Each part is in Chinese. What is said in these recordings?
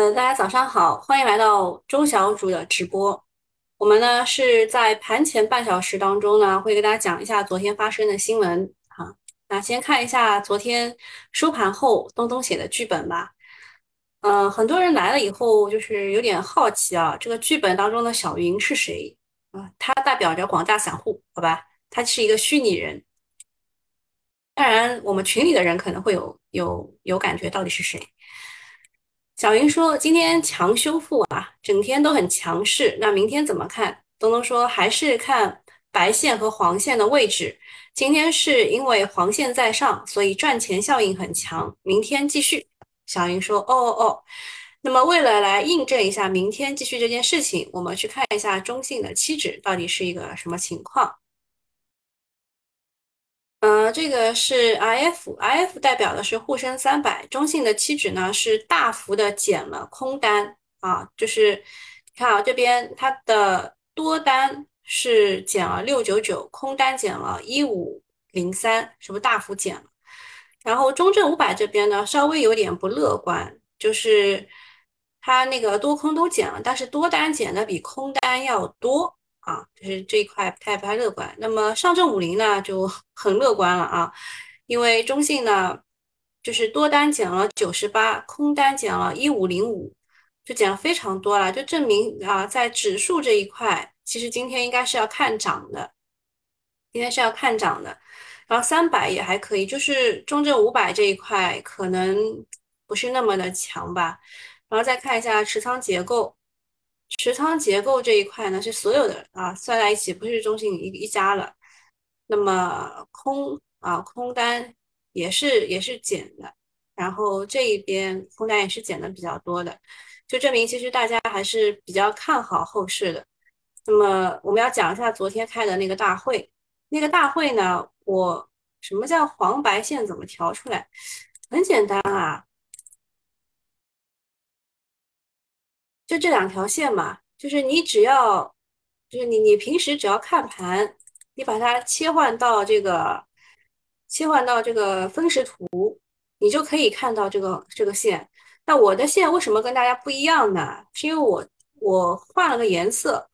呃，大家早上好，欢迎来到周小主的直播。我们呢是在盘前半小时当中呢，会给大家讲一下昨天发生的新闻。哈，那先看一下昨天收盘后东东写的剧本吧。嗯，很多人来了以后就是有点好奇啊，这个剧本当中的小云是谁啊？他代表着广大散户，好吧？他是一个虚拟人。当然，我们群里的人可能会有有有感觉，到底是谁？小云说：“今天强修复啊，整天都很强势。那明天怎么看？”东东说：“还是看白线和黄线的位置。今天是因为黄线在上，所以赚钱效应很强。明天继续。”小云说：“哦哦哦。”那么为了来印证一下明天继续这件事情，我们去看一下中信的期指到底是一个什么情况。呃，这个是 I F，I F 代表的是沪深三百，中性的期指呢是大幅的减了空单啊，就是看啊这边它的多单是减了六九九，空单减了一五零三，是不是大幅减了？然后中证五百这边呢稍微有点不乐观，就是它那个多空都减了，但是多单减的比空单要多。啊，就是这一块不太不太乐观。那么上证五零呢就很乐观了啊，因为中信呢就是多单减了九十八，空单减了一五零五，就减了非常多了，就证明啊在指数这一块，其实今天应该是要看涨的，今天是要看涨的。然后三百也还可以，就是中证五百这一块可能不是那么的强吧。然后再看一下持仓结构。持仓结构这一块呢，是所有的啊算在一起，不是中信一一家了。那么空啊空单也是也是减的，然后这一边空单也是减的比较多的，就证明其实大家还是比较看好后市的。那么我们要讲一下昨天开的那个大会，那个大会呢，我什么叫黄白线怎么调出来？很简单啊。就这两条线嘛，就是你只要，就是你你平时只要看盘，你把它切换到这个，切换到这个分时图，你就可以看到这个这个线。那我的线为什么跟大家不一样呢？是因为我我换了个颜色，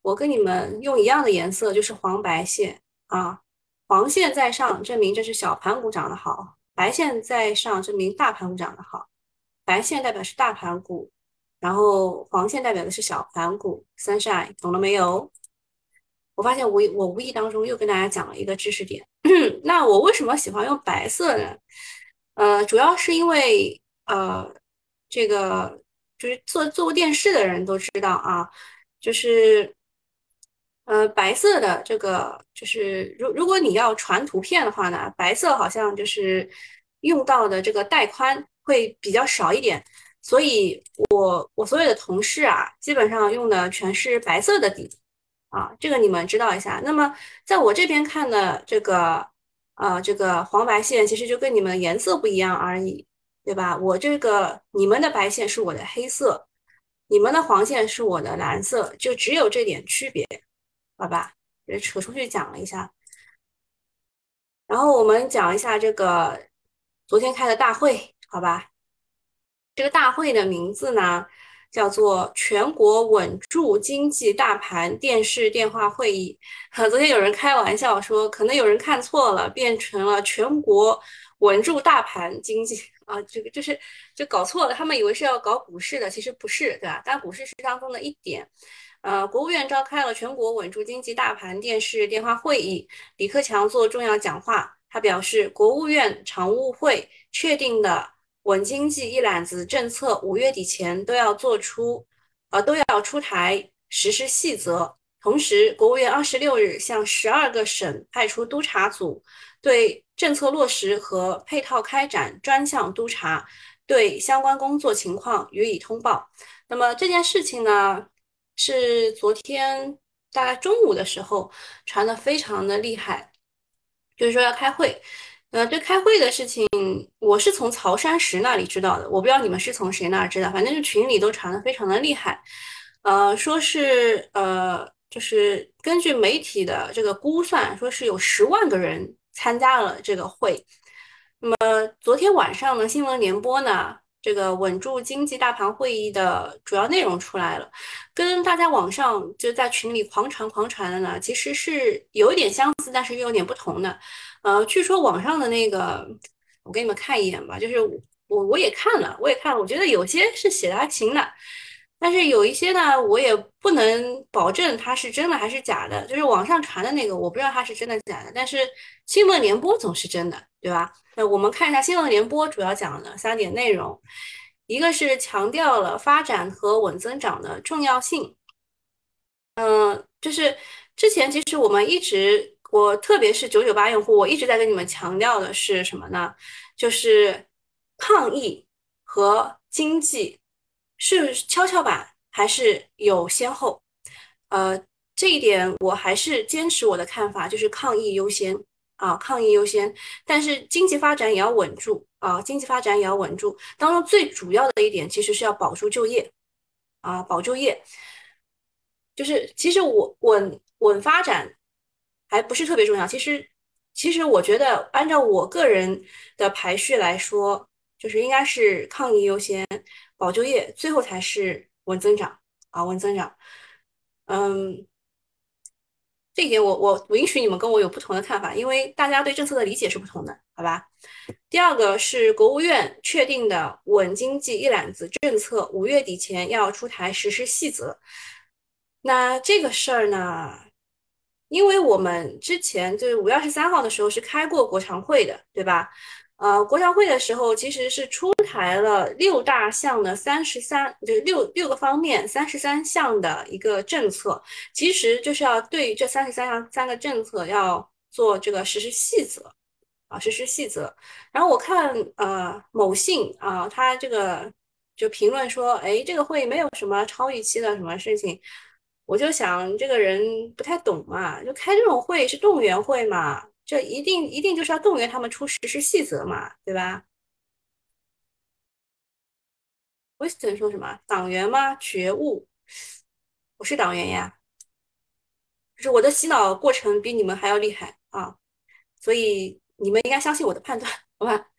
我跟你们用一样的颜色，就是黄白线啊，黄线在上，证明这是小盘股涨得好；白线在上，证明大盘股涨得好。白线代表是大盘股。然后黄线代表的是小盘股，sunshine，懂了没有？我发现无我无意当中又跟大家讲了一个知识点。那我为什么喜欢用白色呢？呃，主要是因为呃，这个就是做做过电视的人都知道啊，就是呃白色的这个就是如如果你要传图片的话呢，白色好像就是用到的这个带宽会比较少一点。所以，我我所有的同事啊，基本上用的全是白色的底啊，这个你们知道一下。那么，在我这边看的这个，呃，这个黄白线其实就跟你们颜色不一样而已，对吧？我这个你们的白线是我的黑色，你们的黄线是我的蓝色，就只有这点区别，好吧？也扯出去讲了一下。然后我们讲一下这个昨天开的大会，好吧？这个大会的名字呢，叫做全国稳住经济大盘电视电话会议。哈，昨天有人开玩笑说，可能有人看错了，变成了全国稳住大盘经济啊，这个就是就搞错了，他们以为是要搞股市的，其实不是，对吧？但股市是当中的一点。呃，国务院召开了全国稳住经济大盘电视电话会议，李克强做重要讲话，他表示，国务院常务会确定的。稳经济一揽子政策，五月底前都要做出，呃，都要出台实施细则。同时，国务院二十六日向十二个省派出督查组，对政策落实和配套开展专项督查，对相关工作情况予以通报。那么这件事情呢，是昨天大概中午的时候传的非常的厉害，就是说要开会。呃，这开会的事情，我是从曹山石那里知道的，我不知道你们是从谁那儿知道，反正就群里都传的非常的厉害。呃，说是呃，就是根据媒体的这个估算，说是有十万个人参加了这个会。那么昨天晚上呢，新闻联播呢，这个稳住经济大盘会议的主要内容出来了，跟大家网上就在群里狂传狂传的呢，其实是有一点相似，但是又有点不同的。呃，据说网上的那个，我给你们看一眼吧，就是我我也看了，我也看了，我觉得有些是写的还行的。但是有一些呢，我也不能保证它是真的还是假的。就是网上传的那个，我不知道它是真的假的。但是新闻联播总是真的，对吧？那我们看一下新闻联播主要讲的三点内容，一个是强调了发展和稳增长的重要性。嗯，就是之前其实我们一直，我特别是九九八用户，我一直在跟你们强调的是什么呢？就是抗疫和经济。是跷跷板还是有先后？呃，这一点我还是坚持我的看法，就是抗疫优先啊，抗疫优先。但是经济发展也要稳住啊，经济发展也要稳住。当中最主要的一点其实是要保住就业啊，保就业。就是其实我稳稳发展还不是特别重要。其实其实我觉得按照我个人的排序来说，就是应该是抗疫优先。保就业，最后才是稳增长啊，稳增长。嗯，这一点我我允许你们跟我有不同的看法，因为大家对政策的理解是不同的，好吧？第二个是国务院确定的稳经济一揽子政策，五月底前要出台实施细则。那这个事儿呢，因为我们之前就是五月二十三号的时候是开过国常会的，对吧？呃，国常会的时候其实是出台了六大项的三十三，就是六六个方面三十三项的一个政策，其实就是要对这三十三项三个政策要做这个实施细则啊，实施细则。然后我看呃某信啊，他这个就评论说，哎，这个会没有什么超预期的什么事情，我就想这个人不太懂嘛，就开这种会是动员会嘛。这一定一定就是要动员他们出实施细则嘛，对吧？Winston 说什么？党员吗？觉悟？我是党员呀，就是我的洗脑过程比你们还要厉害啊，所以你们应该相信我的判断，好吧？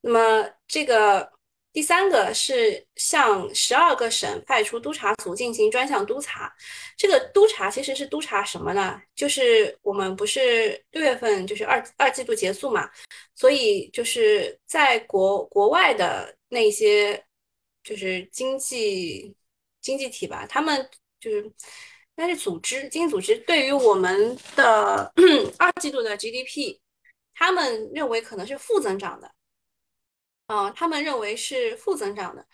那么这个。第三个是向十二个省派出督查组进行专项督查，这个督查其实是督查什么呢？就是我们不是六月份就是二二季度结束嘛，所以就是在国国外的那些就是经济经济体吧，他们就是但是组织经济组织对于我们的 二季度的 GDP，他们认为可能是负增长的。嗯，他们认为是负增长的，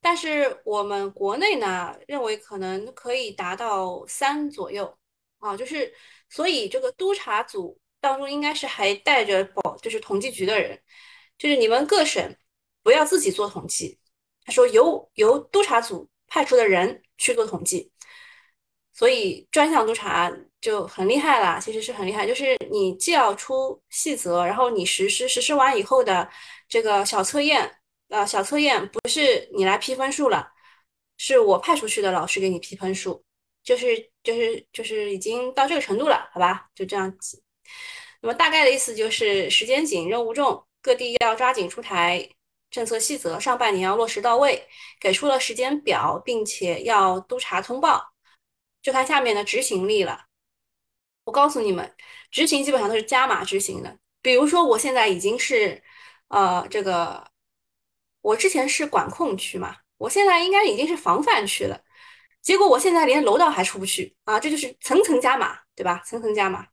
但是我们国内呢认为可能可以达到三左右啊，就是所以这个督查组当中应该是还带着保，就是统计局的人，就是你们各省不要自己做统计，他说由由督查组派出的人去做统计，所以专项督查就很厉害啦，其实是很厉害，就是你既要出细则，然后你实施实施完以后的。这个小测验，呃，小测验不是你来批分数了，是我派出去的老师给你批分数，就是就是就是已经到这个程度了，好吧？就这样子。那么大概的意思就是时间紧，任务重，各地要抓紧出台政策细则，上半年要落实到位，给出了时间表，并且要督查通报，就看下面的执行力了。我告诉你们，执行基本上都是加码执行的。比如说，我现在已经是。呃，这个我之前是管控区嘛，我现在应该已经是防范区了。结果我现在连楼道还出不去啊，这就是层层加码，对吧？层层加码。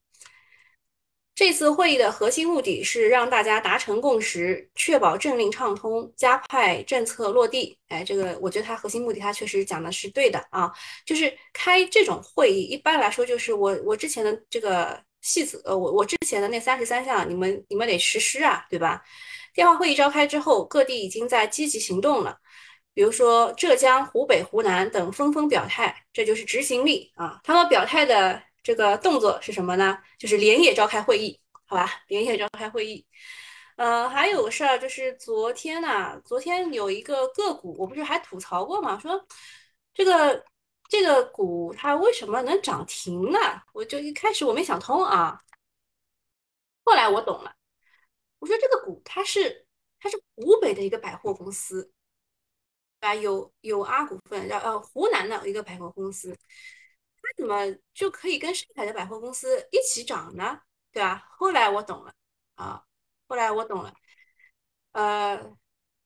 这次会议的核心目的是让大家达成共识，确保政令畅通，加快政策落地。哎，这个我觉得它核心目的，它确实讲的是对的啊。就是开这种会议，一般来说就是我我之前的这个细则，呃，我我之前的那三十三项，你们你们得实施啊，对吧？电话会议召开之后，各地已经在积极行动了。比如说浙江、湖北、湖南等纷纷表态，这就是执行力啊！他们表态的这个动作是什么呢？就是连夜召开会议，好吧？连夜召开会议。呃，还有个事儿就是昨天呐，昨天有一个个股，我不是还吐槽过吗？说这个这个股它为什么能涨停呢？我就一开始我没想通啊，后来我懂了。我说这个股它是它是湖北的一个百货公司，啊，有有阿股份，然呃湖南的一个百货公司，它怎么就可以跟上海的百货公司一起涨呢？对吧？后来我懂了啊，后来我懂了，呃，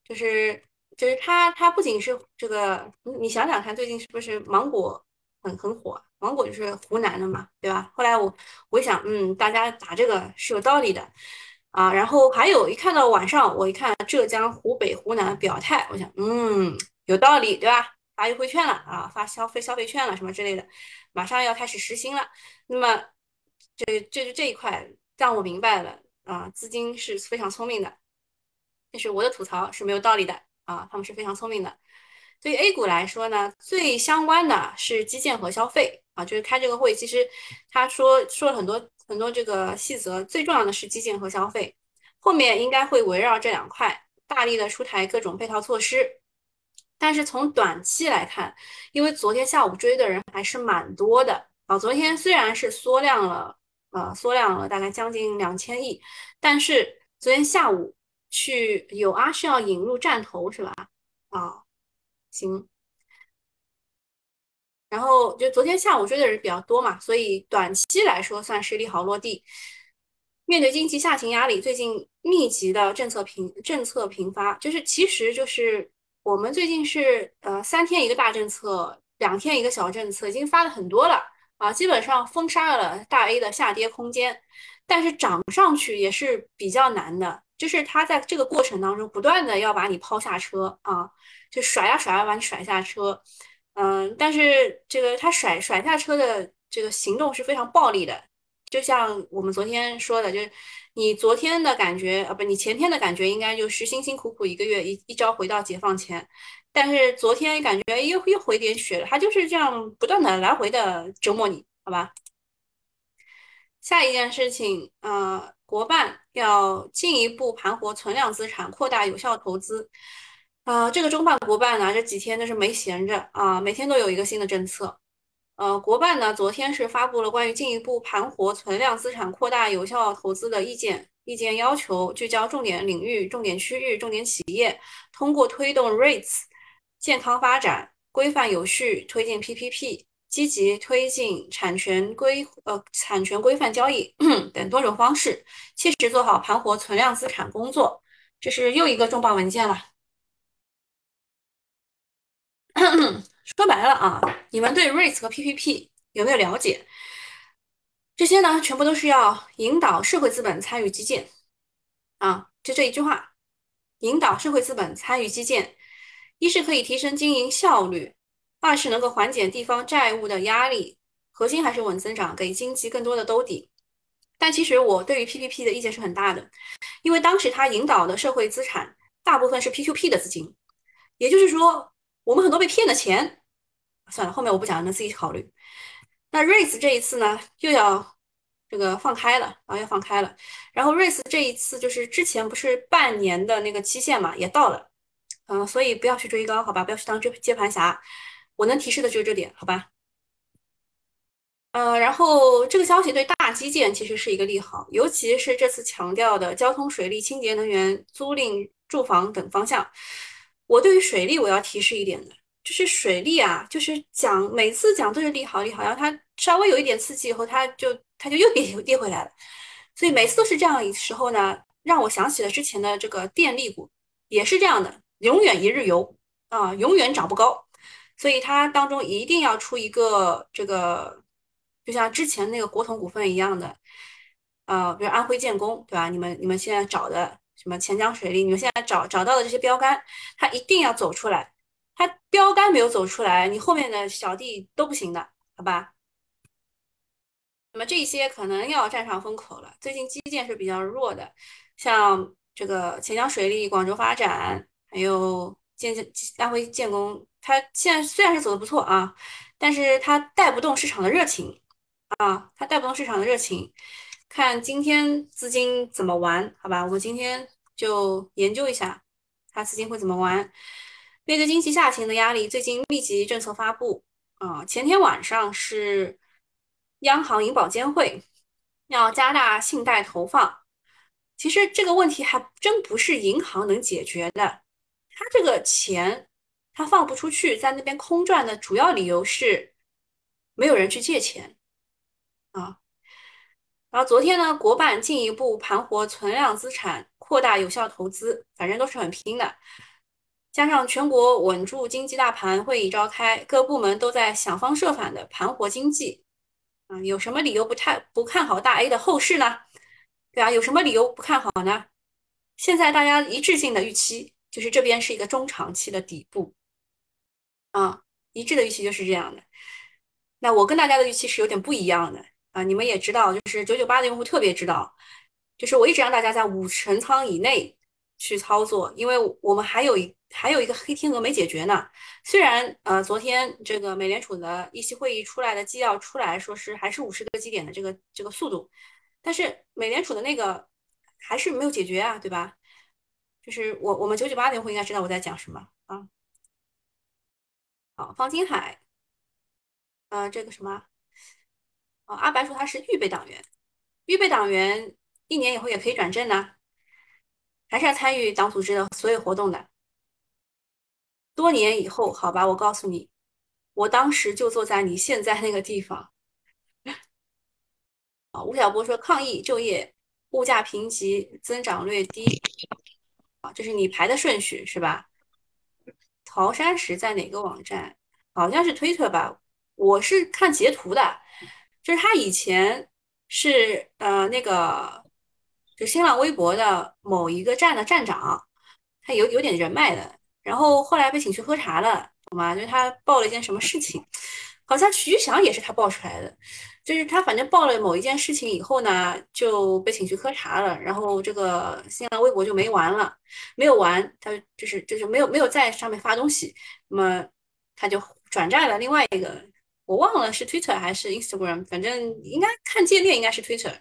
就是就是它它不仅是这个，你你想想看，最近是不是芒果很很火？芒果就是湖南的嘛，对吧？后来我我想，嗯，大家打这个是有道理的。啊，然后还有一看到晚上，我一看浙江、湖北、湖南表态，我想，嗯，有道理，对吧？发优惠券了啊，发消费消费券了什么之类的，马上要开始实行了。那么，这这就这一块让我明白了啊，资金是非常聪明的，但是我的吐槽是没有道理的啊，他们是非常聪明的。对于 A 股来说呢，最相关的是基建和消费啊，就是开这个会，其实他说说了很多。很多这个细则，最重要的是基建和消费，后面应该会围绕这两块大力的出台各种配套措施。但是从短期来看，因为昨天下午追的人还是蛮多的啊。昨天虽然是缩量了，呃，缩量了大概将近两千亿，但是昨天下午去有阿是要引入战投是吧？啊，行。然后就昨天下午追的人比较多嘛，所以短期来说算是利好落地。面对经济下行压力，最近密集的政策频政策频发，就是其实就是我们最近是呃三天一个大政策，两天一个小政策，已经发的很多了啊，基本上封杀了大 A 的下跌空间，但是涨上去也是比较难的，就是它在这个过程当中不断的要把你抛下车啊，就甩呀甩呀把你甩下车。嗯，但是这个他甩甩下车的这个行动是非常暴力的，就像我们昨天说的，就是你昨天的感觉啊，不，你前天的感觉应该就是辛辛苦苦一个月一一朝回到解放前，但是昨天感觉又又回点血了，他就是这样不断的来回的折磨你，好吧？下一件事情，呃，国办要进一步盘活存量资产，扩大有效投资。啊，这个中办国办呢，这几天都是没闲着啊，每天都有一个新的政策。呃，国办呢，昨天是发布了关于进一步盘活存量资产、扩大有效投资的意见，意见要求聚焦重点领域、重点区域、重点企业，通过推动 REITs 健康发展、规范有序推进 PPP、积极推进产权规呃产权规范交易等多种方式，切实做好盘活存量资产工作。这是又一个重磅文件了。说白了啊，你们对 REITs 和 PPP 有没有了解？这些呢，全部都是要引导社会资本参与基建啊，就这一句话，引导社会资本参与基建，一是可以提升经营效率，二是能够缓解地方债务的压力，核心还是稳增长，给经济更多的兜底。但其实我对于 PPP 的意见是很大的，因为当时它引导的社会资产大部分是 P2P 的资金，也就是说。我们很多被骗的钱，算了，后面我不讲，你们自己考虑。那 REITs 这一次呢，又要这个放开了啊，要放开了。然后 REITs 这一次就是之前不是半年的那个期限嘛，也到了，嗯，所以不要去追高，好吧？不要去当接接盘侠。我能提示的就是这点，好吧？呃，然后这个消息对大基建其实是一个利好，尤其是这次强调的交通、水利、清洁能源、租赁、住房等方向。我对于水利我要提示一点的，就是水利啊，就是讲每次讲都是利好利好，然后它稍微有一点刺激以后，它就它就又跌跌回来了，所以每次都是这样时候呢，让我想起了之前的这个电力股也是这样的，永远一日游啊，永远长不高，所以它当中一定要出一个这个，就像之前那个国统股份一样的，呃，比如安徽建工，对吧？你们你们现在找的。什么钱江水利？你们现在找找到的这些标杆，它一定要走出来。它标杆没有走出来，你后面的小弟都不行的，好吧？那么这些可能要站上风口了。最近基建是比较弱的，像这个钱江水利、广州发展，还有建建安徽建工，它现在虽然是走的不错啊，但是它带不动市场的热情啊，它带不动市场的热情。看今天资金怎么玩，好吧？我们今天就研究一下，他资金会怎么玩。面对经济下行的压力，最近密集政策发布啊。前天晚上是央行银保监会要加大信贷投放，其实这个问题还真不是银行能解决的。他这个钱他放不出去，在那边空转的主要理由是没有人去借钱啊。然后昨天呢，国办进一步盘活存量资产，扩大有效投资，反正都是很拼的。加上全国稳住经济大盘会议召开，各部门都在想方设法的盘活经济。啊，有什么理由不太不看好大 A 的后市呢？对啊，有什么理由不看好呢？现在大家一致性的预期就是这边是一个中长期的底部。啊，一致的预期就是这样的。那我跟大家的预期是有点不一样的啊，你们也知道，就是九九八的用户特别知道，就是我一直让大家在五成仓以内去操作，因为我们还有一还有一个黑天鹅没解决呢。虽然呃，昨天这个美联储的议息会议出来的纪要出来说是还是五十个基点的这个这个速度，但是美联储的那个还是没有解决啊，对吧？就是我我们九九八的会应该知道我在讲什么啊。好，方金海，呃，这个什么？哦，阿白说他是预备党员，预备党员一年以后也可以转正呢，还是要参与党组织的所有活动的。多年以后，好吧，我告诉你，我当时就坐在你现在那个地方。啊，吴晓波说抗疫就业物价评级增长略低，啊，这是你排的顺序是吧？陶山石在哪个网站？好像是推特吧。我是看截图的，就是他以前是呃那个，就新浪微博的某一个站的站长，他有有点人脉的。然后后来被请去喝茶了，懂吗？就是他报了一件什么事情，好像徐翔也是他报出来的。就是他反正报了某一件事情以后呢，就被请去喝茶了。然后这个新浪微博就没完了，没有完，他就是就是没有没有在上面发东西。那么他就转战了另外一个，我忘了是 Twitter 还是 Instagram，反正应该看界面应该是 Twitter。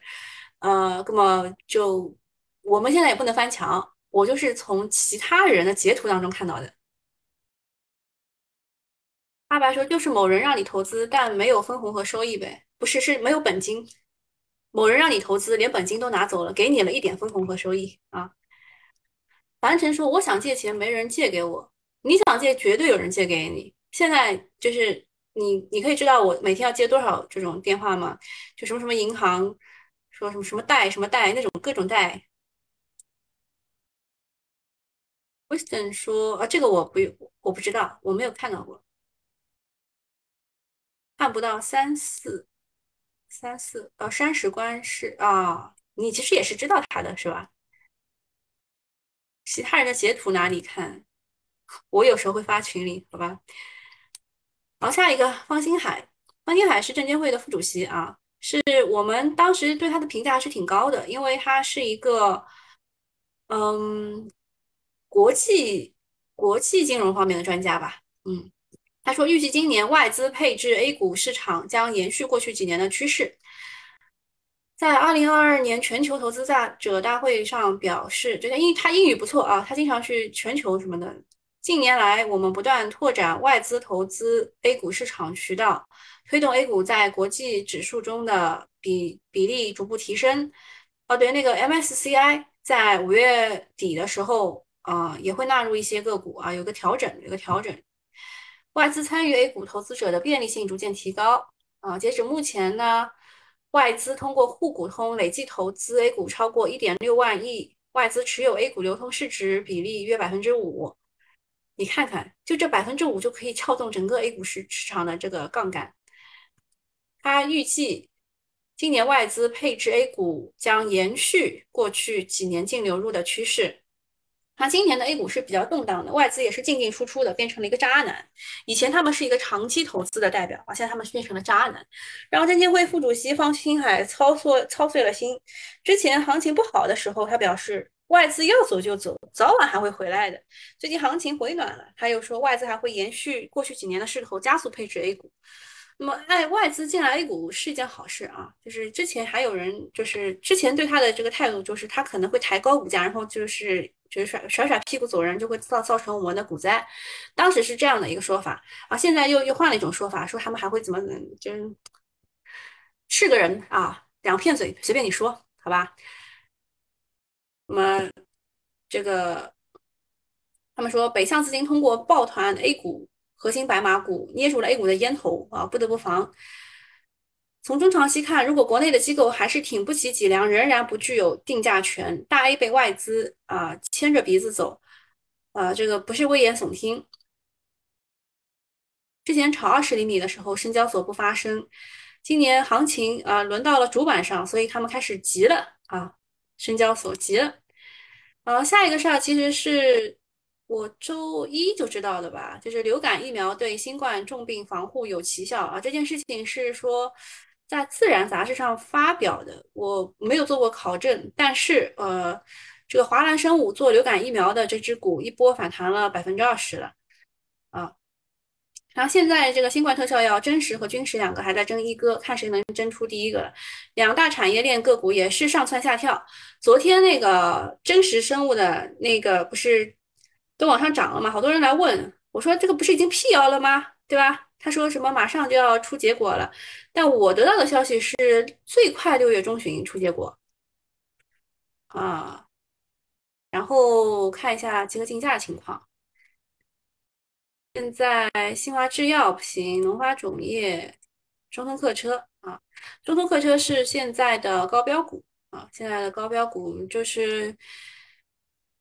呃，那么就我们现在也不能翻墙，我就是从其他人的截图当中看到的。阿白说就是某人让你投资，但没有分红和收益呗。不是，是没有本金。某人让你投资，连本金都拿走了，给你了一点分红和收益啊。樊晨说：“我想借钱，没人借给我。你想借，绝对有人借给你。现在就是你，你可以知道我每天要接多少这种电话吗？就什么什么银行，说什么什么贷，什么贷，那种各种贷。”，Winston 说：“啊，这个我不，我不知道，我没有看到过，看不到三四。”三四呃，山石关是啊，你其实也是知道他的是吧？其他人的截图哪里看？我有时候会发群里，好吧。好，下一个方星海，方星海是证监会的副主席啊，是我们当时对他的评价是挺高的，因为他是一个嗯国际国际金融方面的专家吧，嗯。他说，预计今年外资配置 A 股市场将延续过去几年的趋势。在二零二二年全球投资者大会上表示，就像英他英语不错啊，他经常去全球什么的。近年来，我们不断拓展外资投资 A 股市场渠道，推动 A 股在国际指数中的比比例逐步提升。哦，对，那个 MSCI 在五月底的时候啊，也会纳入一些个股啊，有个调整，有个调整。外资参与 A 股投资者的便利性逐渐提高啊！截止目前呢，外资通过沪股通累计投资 A 股超过一点六万亿，外资持有 A 股流通市值比例约百分之五。你看看，就这百分之五就可以撬动整个 A 股市市场的这个杠杆。他预计今年外资配置 A 股将延续过去几年净流入的趋势。他今年的 A 股是比较动荡的，外资也是进进出出的，变成了一个渣男。以前他们是一个长期投资的代表啊，现在他们变成了渣男。然后证监会副主席方星海操作操碎了心。之前行情不好的时候，他表示外资要走就走，早晚还会回来的。最近行情回暖了，他又说外资还会延续过去几年的势头，加速配置 A 股。那么，哎，外资进来 A 股是一件好事啊。就是之前还有人，就是之前对他的这个态度，就是他可能会抬高股价，然后就是就是甩甩甩屁股走人，就会造造成我们的股灾。当时是这样的一个说法啊，现在又又换了一种说法，说他们还会怎么，就是是个人啊，两片嘴，随便你说，好吧。那么这个他们说北向资金通过抱团 A 股核心白马股捏住了 A 股的烟头啊，不得不防。从中长期看，如果国内的机构还是挺不起脊梁，仍然不具有定价权，大 A 被外资啊牵着鼻子走，啊，这个不是危言耸听。之前炒二十厘米的时候，深交所不发声，今年行情啊轮到了主板上，所以他们开始急了啊，深交所急了。啊，下一个事儿其实是我周一就知道的吧，就是流感疫苗对新冠重病防护有奇效啊，这件事情是说。在《自然》杂志上发表的，我没有做过考证，但是呃，这个华兰生物做流感疫苗的这只股一波反弹了百分之二十了啊。然后现在这个新冠特效药真实和君实两个还在争一哥，看谁能争出第一个。两大产业链个股也是上蹿下跳。昨天那个真实生物的那个不是都往上涨了嘛？好多人来问我说这个不是已经辟谣了吗？对吧？他说什么马上就要出结果了，但我得到的消息是最快六月中旬出结果啊。然后看一下集合竞价情况，现在新华制药不行，龙华种业、中通客车啊，中通客车是现在的高标股啊，现在的高标股就是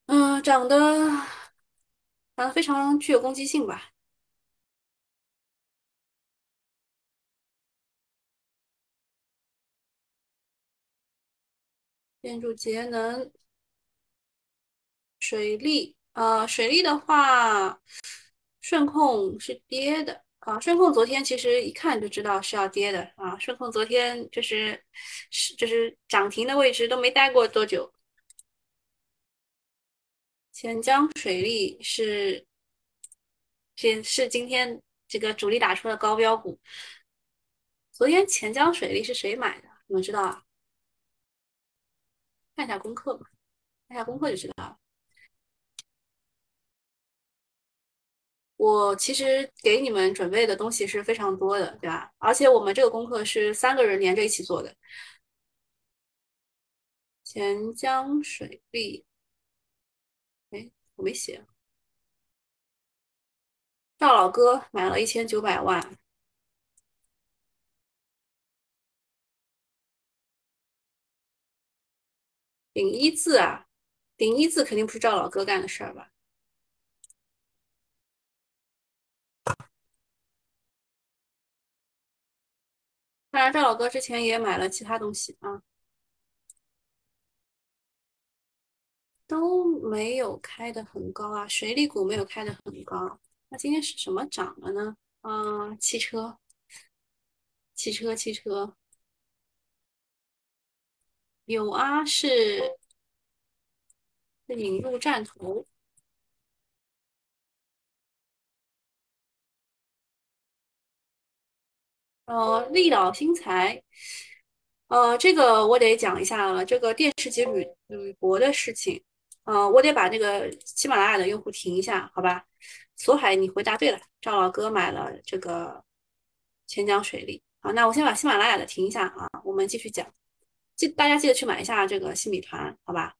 嗯涨得啊非常具有攻击性吧。建筑节能、水利，呃，水利的话，顺控是跌的啊。顺控昨天其实一看就知道是要跌的啊。顺控昨天就是是就是涨停的位置都没待过多久。钱江水利是是是今天这个主力打出的高标股。昨天钱江水利是谁买的？你们知道啊？看一下功课吧，看一下功课就知道了。我其实给你们准备的东西是非常多的，对吧？而且我们这个功课是三个人连着一起做的。钱江水利，没写。赵老哥买了一千九百万。顶一字啊，顶一字肯定不是赵老哥干的事儿吧？当然，赵老哥之前也买了其他东西啊，都没有开的很高啊，水利股没有开的很高。那今天是什么涨了呢？啊，汽车，汽车，汽车。有啊，是引入战投，呃，力导新材，呃，这个我得讲一下了，这个电视机铝铝箔的事情，呃，我得把那个喜马拉雅的用户停一下，好吧？索海，你回答对了，赵老哥买了这个钱江水利，好，那我先把喜马拉雅的停一下啊，我们继续讲。记大家记得去买一下这个新米团，好吧？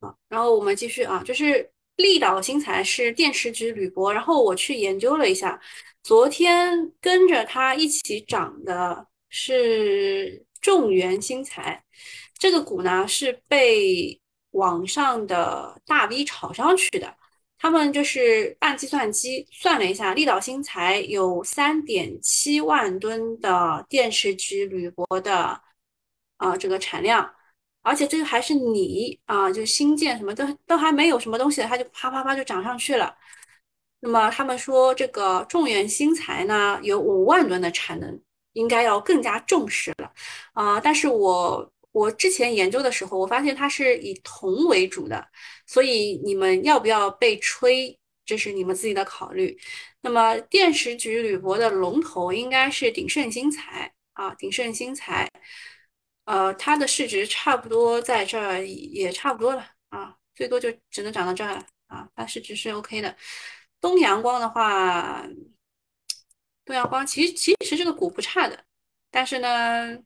好，然后我们继续啊，就是力岛新材是电池局铝箔，然后我去研究了一下，昨天跟着它一起涨的是众源新材，这个股呢是被网上的大 V 炒上去的。他们就是按计算机算了一下，力岛新材有三点七万吨的电池级铝箔的啊这个产量，而且这个还是锂啊，就新建什么都都还没有什么东西，它就啪啪啪就涨上去了。那么他们说这个众源新材呢有五万吨的产能，应该要更加重视了啊，但是我。我之前研究的时候，我发现它是以铜为主的，所以你们要不要被吹，这是你们自己的考虑。那么电池局铝箔的龙头应该是鼎盛新材啊，鼎盛新材，呃，它的市值差不多在这儿也差不多了啊，最多就只能涨到这儿了啊，它市值是 OK 的。东阳光的话，东阳光其实其实这个股不差的，但是呢。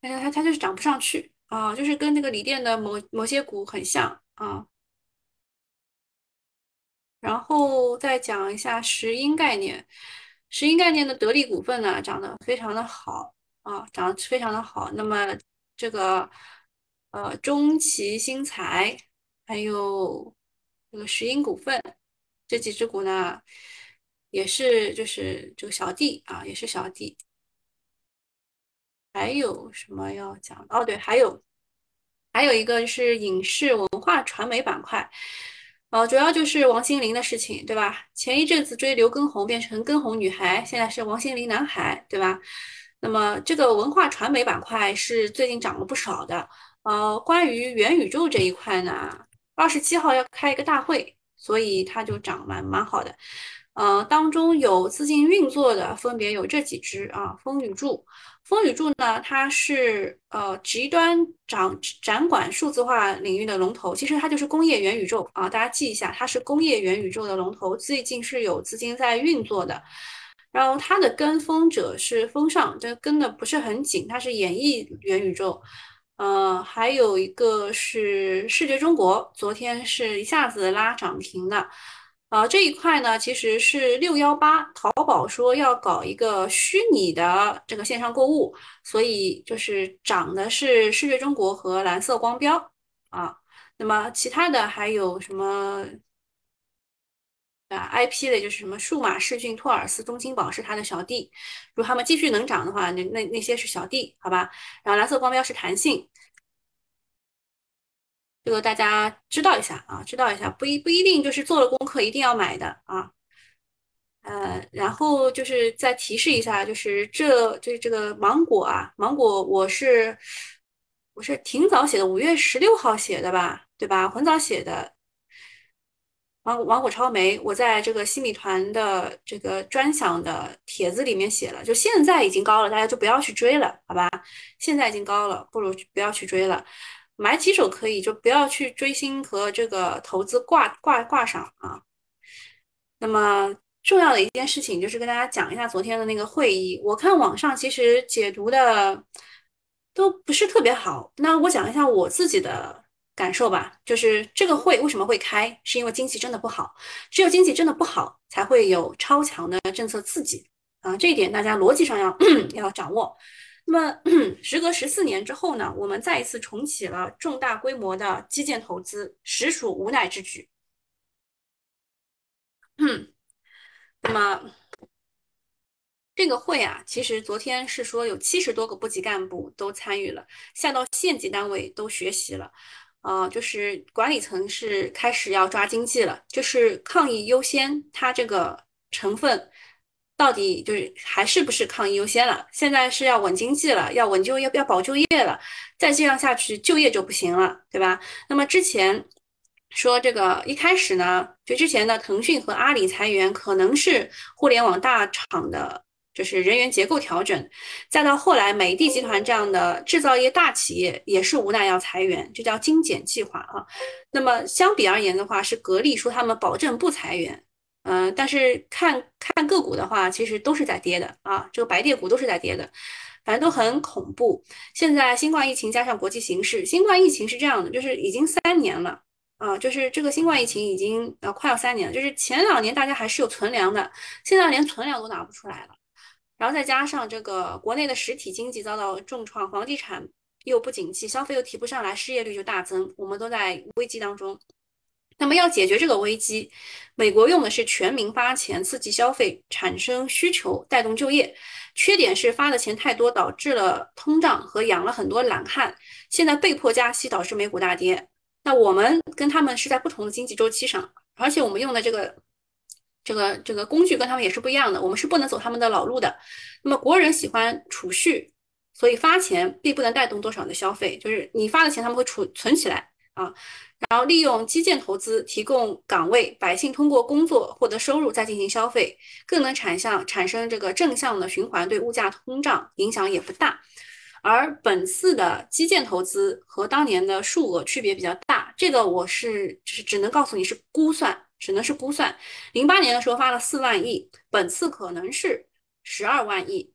但是它它就是涨不上去啊，就是跟那个锂电的某某些股很像啊。然后再讲一下石英概念，石英概念的得力股份呢，涨得非常的好啊，涨得非常的好。那么这个呃中期新材还有这个石英股份这几只股呢，也是就是这个小弟啊，也是小弟。还有什么要讲？哦，对，还有还有一个是影视文化传媒板块。呃，主要就是王心凌的事情，对吧？前一阵子追刘畊宏变成跟红女孩，现在是王心凌男孩，对吧？那么这个文化传媒板块是最近涨了不少的。呃，关于元宇宙这一块呢，二十七号要开一个大会，所以它就涨蛮蛮好的。呃，当中有资金运作的分别有这几只啊，风雨柱。风雨柱呢，它是呃极端展展管数字化领域的龙头，其实它就是工业元宇宙啊，大家记一下，它是工业元宇宙的龙头，最近是有资金在运作的。然后它的跟风者是风尚，这跟的不是很紧，它是演绎元宇宙。呃，还有一个是视觉中国，昨天是一下子拉涨停的。啊，这一块呢，其实是六幺八，淘宝说要搞一个虚拟的这个线上购物，所以就是涨的是视觉中国和蓝色光标啊。那么其他的还有什么啊？IP 的就是什么数码视讯、托尔斯、中金宝是他的小弟，如果他们继续能涨的话，那那那些是小弟，好吧？然后蓝色光标是弹性。这个大家知道一下啊，知道一下，不一不一定就是做了功课一定要买的啊。呃，然后就是再提示一下，就是这这这个芒果啊，芒果我是我是挺早写的，五月十六号写的吧，对吧？很早写的。芒果芒果超媒，我在这个新米团的这个专享的帖子里面写了，就现在已经高了，大家就不要去追了，好吧？现在已经高了，不如不要去追了。买几手可以，就不要去追星和这个投资挂挂挂上啊。那么重要的一件事情就是跟大家讲一下昨天的那个会议。我看网上其实解读的都不是特别好。那我讲一下我自己的感受吧。就是这个会为什么会开，是因为经济真的不好，只有经济真的不好，才会有超强的政策刺激啊。这一点大家逻辑上要 要掌握。那么，时隔十四年之后呢，我们再一次重启了重大规模的基建投资，实属无奈之举。嗯，那么这个会啊，其实昨天是说有七十多个部级干部都参与了，下到县级单位都学习了，啊，就是管理层是开始要抓经济了，就是抗疫优先，它这个成分。到底就是还是不是抗疫优先了？现在是要稳经济了，要稳就业，要保就业了。再这样下去，就业就不行了，对吧？那么之前说这个一开始呢，就之前的腾讯和阿里裁员，可能是互联网大厂的，就是人员结构调整。再到后来，美的集团这样的制造业大企业也是无奈要裁员，这叫精简计划啊。那么相比而言的话，是格力说他们保证不裁员。嗯，但是看看个股的话，其实都是在跌的啊，这个白电股都是在跌的，反正都很恐怖。现在新冠疫情加上国际形势，新冠疫情是这样的，就是已经三年了啊，就是这个新冠疫情已经呃快要三年了，就是前两年大家还是有存粮的，现在连存粮都拿不出来了。然后再加上这个国内的实体经济遭到重创，房地产又不景气，消费又提不上来，失业率就大增，我们都在危机当中。那么要解决这个危机，美国用的是全民发钱刺激消费，产生需求，带动就业。缺点是发的钱太多，导致了通胀和养了很多懒汉。现在被迫加息，导致美股大跌。那我们跟他们是在不同的经济周期上，而且我们用的这个这个这个工具跟他们也是不一样的。我们是不能走他们的老路的。那么国人喜欢储蓄，所以发钱并不能带动多少的消费，就是你发的钱他们会储存起来啊。然后利用基建投资提供岗位，百姓通过工作获得收入，再进行消费，更能产向产生这个正向的循环，对物价通胀影响也不大。而本次的基建投资和当年的数额区别比较大，这个我是就是只能告诉你是估算，只能是估算。零八年的时候发了四万亿，本次可能是十二万亿。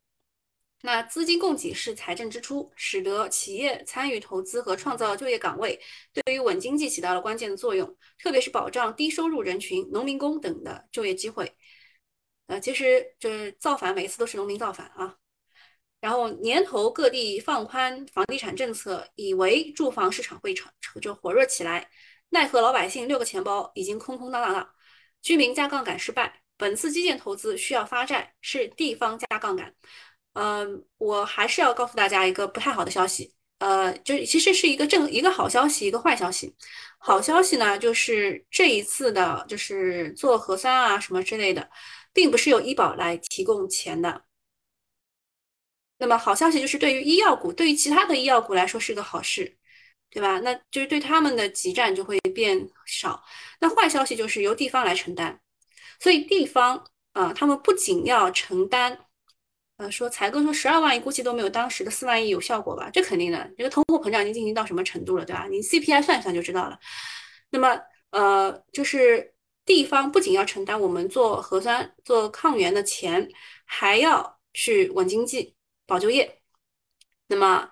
那资金供给是财政支出，使得企业参与投资和创造就业岗位，对于稳经济起到了关键的作用，特别是保障低收入人群、农民工等的就业机会。呃，其实就是造反，每次都是农民造反啊。然后年头各地放宽房地产政策，以为住房市场会成就火热起来，奈何老百姓六个钱包已经空空荡荡了，居民加杠杆失败，本次基建投资需要发债，是地方加杠杆。嗯，我还是要告诉大家一个不太好的消息，呃，就是其实是一个正一个好消息，一个坏消息。好消息呢，就是这一次的，就是做核酸啊什么之类的，并不是由医保来提供钱的。那么好消息就是对于医药股，对于其他的医药股来说是个好事，对吧？那就是对他们的急战就会变少。那坏消息就是由地方来承担，所以地方啊，他们不仅要承担。呃，说才哥说十二万亿估计都没有当时的四万亿有效果吧？这肯定的，这个通货膨胀已经进行到什么程度了，对吧？你 CPI 算一算就知道了。那么，呃，就是地方不仅要承担我们做核酸、做抗原的钱，还要去稳经济、保就业。那么，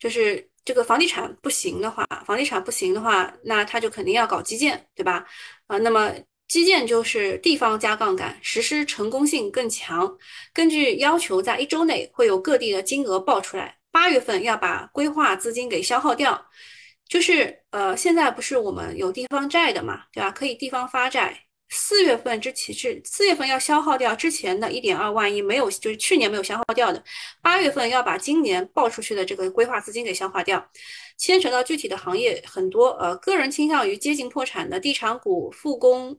就是这个房地产不行的话，房地产不行的话，那他就肯定要搞基建，对吧？啊，那么。基建就是地方加杠杆，实施成功性更强。根据要求，在一周内会有各地的金额报出来。八月份要把规划资金给消耗掉，就是呃，现在不是我们有地方债的嘛，对吧？可以地方发债。四月份之前是四月份要消耗掉之前的一点二万亿，没有就是去年没有消耗掉的。八月份要把今年报出去的这个规划资金给消化掉，牵扯到具体的行业很多。呃，个人倾向于接近破产的地产股复工。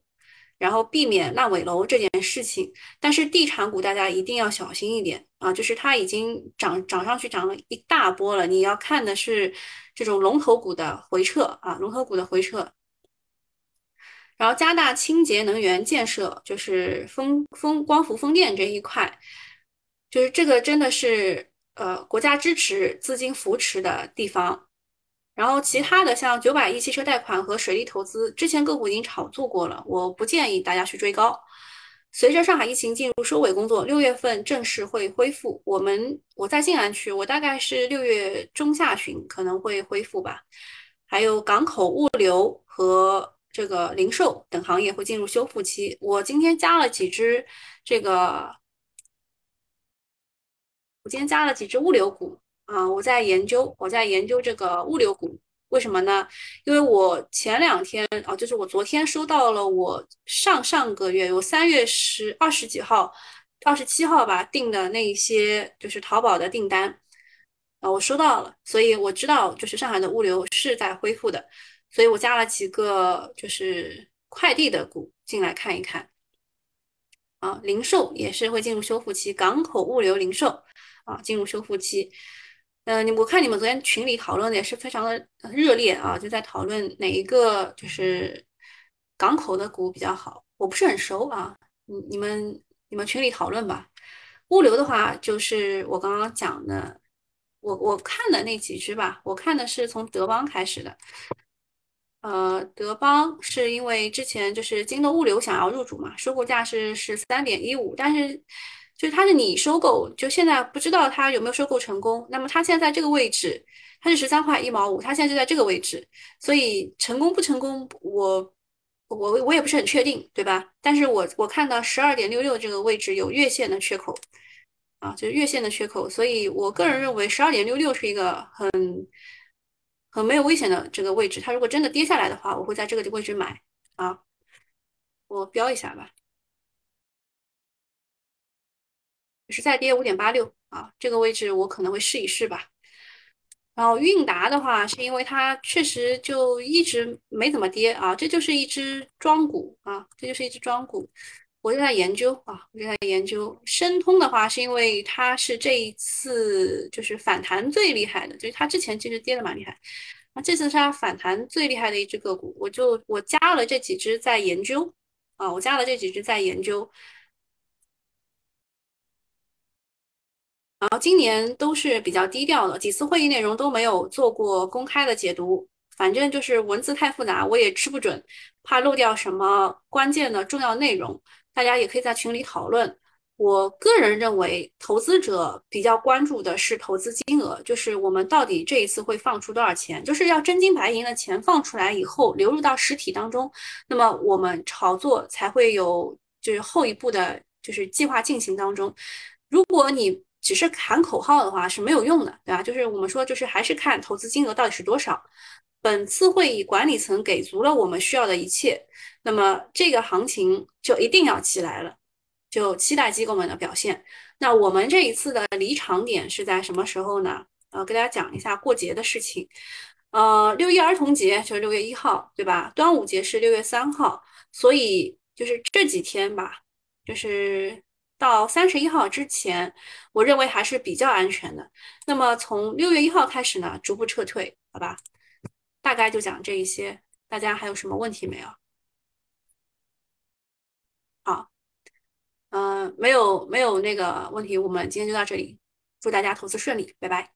然后避免烂尾楼这件事情，但是地产股大家一定要小心一点啊！就是它已经涨涨上去，涨了一大波了。你要看的是这种龙头股的回撤啊，龙头股的回撤。然后加大清洁能源建设，就是风风光伏风电这一块，就是这个真的是呃国家支持、资金扶持的地方。然后其他的像九百亿汽车贷款和水利投资，之前个股已经炒作过了，我不建议大家去追高。随着上海疫情进入收尾工作，六月份正式会恢复。我们我在静安区，我大概是六月中下旬可能会恢复吧。还有港口物流和这个零售等行业会进入修复期。我今天加了几只这个，我今天加了几只物流股。啊，我在研究，我在研究这个物流股，为什么呢？因为我前两天啊，就是我昨天收到了我上上个月，我三月十二十几号、二十七号吧订的那一些，就是淘宝的订单啊，我收到了，所以我知道就是上海的物流是在恢复的，所以我加了几个就是快递的股进来看一看。啊，零售也是会进入修复期，港口物流零售啊进入修复期。嗯，你我看你们昨天群里讨论的也是非常的热烈啊，就在讨论哪一个就是港口的股比较好。我不是很熟啊，你你们你们群里讨论吧。物流的话，就是我刚刚讲的，我我看的那几只吧，我看的是从德邦开始的。呃，德邦是因为之前就是京东物流想要入主嘛，收购价是十三点一五，但是。就是它是你收购，就现在不知道它有没有收购成功。那么它现在在这个位置，它是十三块一毛五，它现在就在这个位置，所以成功不成功，我我我也不是很确定，对吧？但是我我看到十二点六六这个位置有月线的缺口，啊，就是月线的缺口，所以我个人认为十二点六六是一个很很没有危险的这个位置。它如果真的跌下来的话，我会在这个位置买啊，我标一下吧。也是再跌五点八六啊，这个位置我可能会试一试吧。然后韵达的话，是因为它确实就一直没怎么跌啊，这就是一只庄股啊，这就是一只庄股。我就在研究啊，我就在研究申通的话，是因为它是这一次就是反弹最厉害的，就是它之前其实跌的蛮厉害，那这次是它反弹最厉害的一只个股，我就我加了这几只在研究啊，我加了这几只在研究。然后今年都是比较低调的，几次会议内容都没有做过公开的解读，反正就是文字太复杂，我也吃不准，怕漏掉什么关键的重要内容。大家也可以在群里讨论。我个人认为，投资者比较关注的是投资金额，就是我们到底这一次会放出多少钱，就是要真金白银的钱放出来以后流入到实体当中，那么我们炒作才会有就是后一步的，就是计划进行当中。如果你只是喊口号的话是没有用的，对吧？就是我们说，就是还是看投资金额到底是多少。本次会议管理层给足了我们需要的一切，那么这个行情就一定要起来了。就期待机构们的表现。那我们这一次的离场点是在什么时候呢？呃，给大家讲一下过节的事情。呃，六一儿童节就是六月一号，对吧？端午节是六月三号，所以就是这几天吧，就是到三十一号之前，我认为还是比较安全的。那么从六月一号开始呢，逐步撤退，好吧？大概就讲这一些，大家还有什么问题没有？好。嗯，没有没有那个问题，我们今天就到这里，祝大家投资顺利，拜拜。